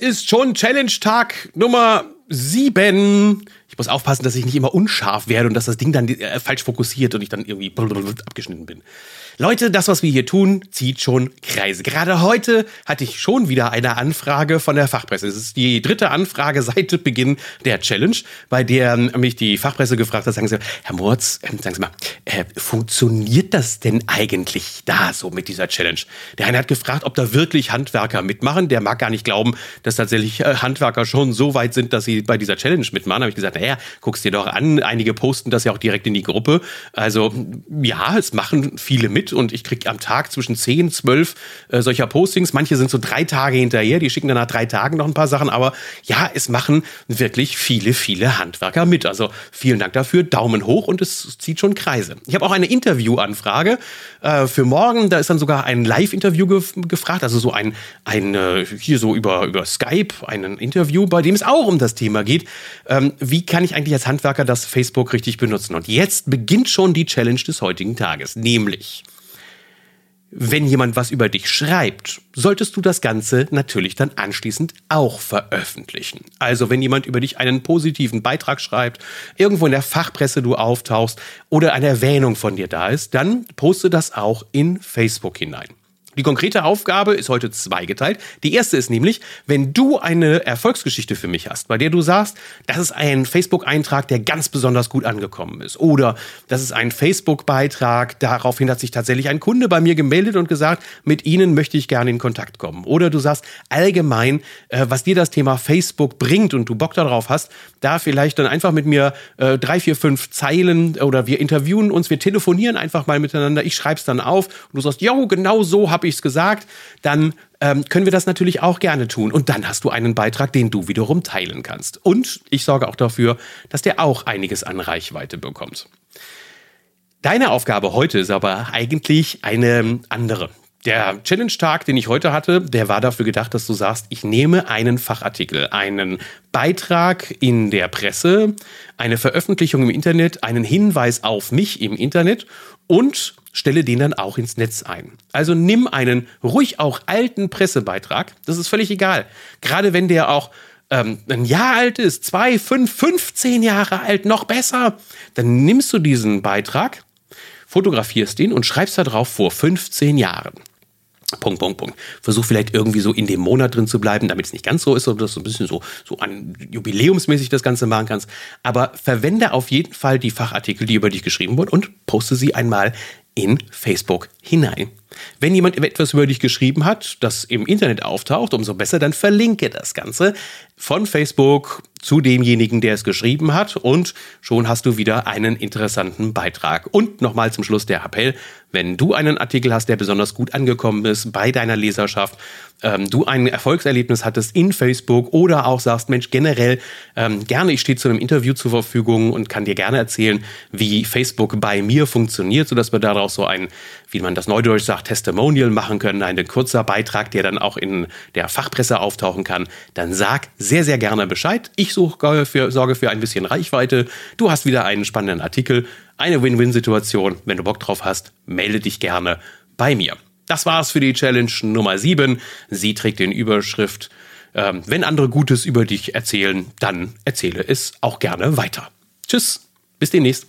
ist schon Challenge-Tag Nummer sieben. Ich muss aufpassen, dass ich nicht immer unscharf werde und dass das Ding dann äh, falsch fokussiert und ich dann irgendwie abgeschnitten bin. Leute, das, was wir hier tun, zieht schon Kreise. Gerade heute hatte ich schon wieder eine Anfrage von der Fachpresse. Es ist die dritte Anfrage seit Beginn der Challenge, bei der mich die Fachpresse gefragt hat, sagen sie, Herr Murz, äh, sagen Sie mal, äh, funktioniert das denn eigentlich da so mit dieser Challenge? Der eine hat gefragt, ob da wirklich Handwerker mitmachen. Der mag gar nicht glauben, dass tatsächlich äh, Handwerker schon so weit sind, dass sie bei dieser Challenge mitmachen. Da habe ich gesagt, naja, guck's dir doch an. Einige posten das ja auch direkt in die Gruppe. Also ja, es machen viele mit und ich kriege am Tag zwischen 10, 12 äh, solcher Postings. Manche sind so drei Tage hinterher, die schicken dann nach drei Tagen noch ein paar Sachen, aber ja, es machen wirklich viele, viele Handwerker mit. Also vielen Dank dafür, Daumen hoch und es zieht schon Kreise. Ich habe auch eine Interviewanfrage äh, für morgen, da ist dann sogar ein Live-Interview gef gefragt, also so ein, ein äh, hier so über, über Skype, ein Interview, bei dem es auch um das Thema geht. Ähm, wie kann ich eigentlich als Handwerker das Facebook richtig benutzen? Und jetzt beginnt schon die Challenge des heutigen Tages, nämlich wenn jemand was über dich schreibt, solltest du das Ganze natürlich dann anschließend auch veröffentlichen. Also wenn jemand über dich einen positiven Beitrag schreibt, irgendwo in der Fachpresse du auftauchst oder eine Erwähnung von dir da ist, dann poste das auch in Facebook hinein. Die konkrete Aufgabe ist heute zweigeteilt. Die erste ist nämlich, wenn du eine Erfolgsgeschichte für mich hast, bei der du sagst, das ist ein Facebook-Eintrag, der ganz besonders gut angekommen ist. Oder das ist ein Facebook-Beitrag, daraufhin hat sich tatsächlich ein Kunde bei mir gemeldet und gesagt, mit Ihnen möchte ich gerne in Kontakt kommen. Oder du sagst allgemein, äh, was dir das Thema Facebook bringt und du Bock darauf hast, da vielleicht dann einfach mit mir äh, drei, vier, fünf Zeilen oder wir interviewen uns, wir telefonieren einfach mal miteinander, ich schreib's dann auf und du sagst, ja, genau so habe ich es gesagt, dann ähm, können wir das natürlich auch gerne tun. Und dann hast du einen Beitrag, den du wiederum teilen kannst. Und ich sorge auch dafür, dass der auch einiges an Reichweite bekommt. Deine Aufgabe heute ist aber eigentlich eine andere. Der Challenge-Tag, den ich heute hatte, der war dafür gedacht, dass du sagst, ich nehme einen Fachartikel, einen Beitrag in der Presse, eine Veröffentlichung im Internet, einen Hinweis auf mich im Internet und stelle den dann auch ins Netz ein. Also nimm einen ruhig auch alten Pressebeitrag, das ist völlig egal. Gerade wenn der auch ähm, ein Jahr alt ist, zwei, fünf, 15 Jahre alt, noch besser, dann nimmst du diesen Beitrag, fotografierst ihn und schreibst da drauf vor 15 Jahren. Punkt, Punkt, Punkt. Versuch vielleicht irgendwie so in dem Monat drin zu bleiben, damit es nicht ganz so ist, sondern dass du ein bisschen so, so an jubiläumsmäßig das Ganze machen kannst. Aber verwende auf jeden Fall die Fachartikel, die über dich geschrieben wurden und poste sie einmal in Facebook hinein. Wenn jemand etwas über dich geschrieben hat, das im Internet auftaucht, umso besser, dann verlinke das Ganze von Facebook zu demjenigen, der es geschrieben hat und schon hast du wieder einen interessanten Beitrag. Und nochmal zum Schluss der Appell, wenn du einen Artikel hast, der besonders gut angekommen ist bei deiner Leserschaft, ähm, du ein Erfolgserlebnis hattest in Facebook oder auch sagst, Mensch, generell ähm, gerne, ich stehe zu einem Interview zur Verfügung und kann dir gerne erzählen, wie Facebook bei mir funktioniert, sodass wir daraus so ein, wie man das neudeutsch sagt, Testimonial machen können, ein kurzer Beitrag, der dann auch in der Fachpresse auftauchen kann, dann sag sehr, sehr gerne Bescheid. Ich suche für, sorge für ein bisschen Reichweite. Du hast wieder einen spannenden Artikel, eine Win-Win-Situation. Wenn du Bock drauf hast, melde dich gerne bei mir. Das war's für die Challenge Nummer 7. Sie trägt den Überschrift ähm, Wenn andere Gutes über dich erzählen, dann erzähle es auch gerne weiter. Tschüss, bis demnächst.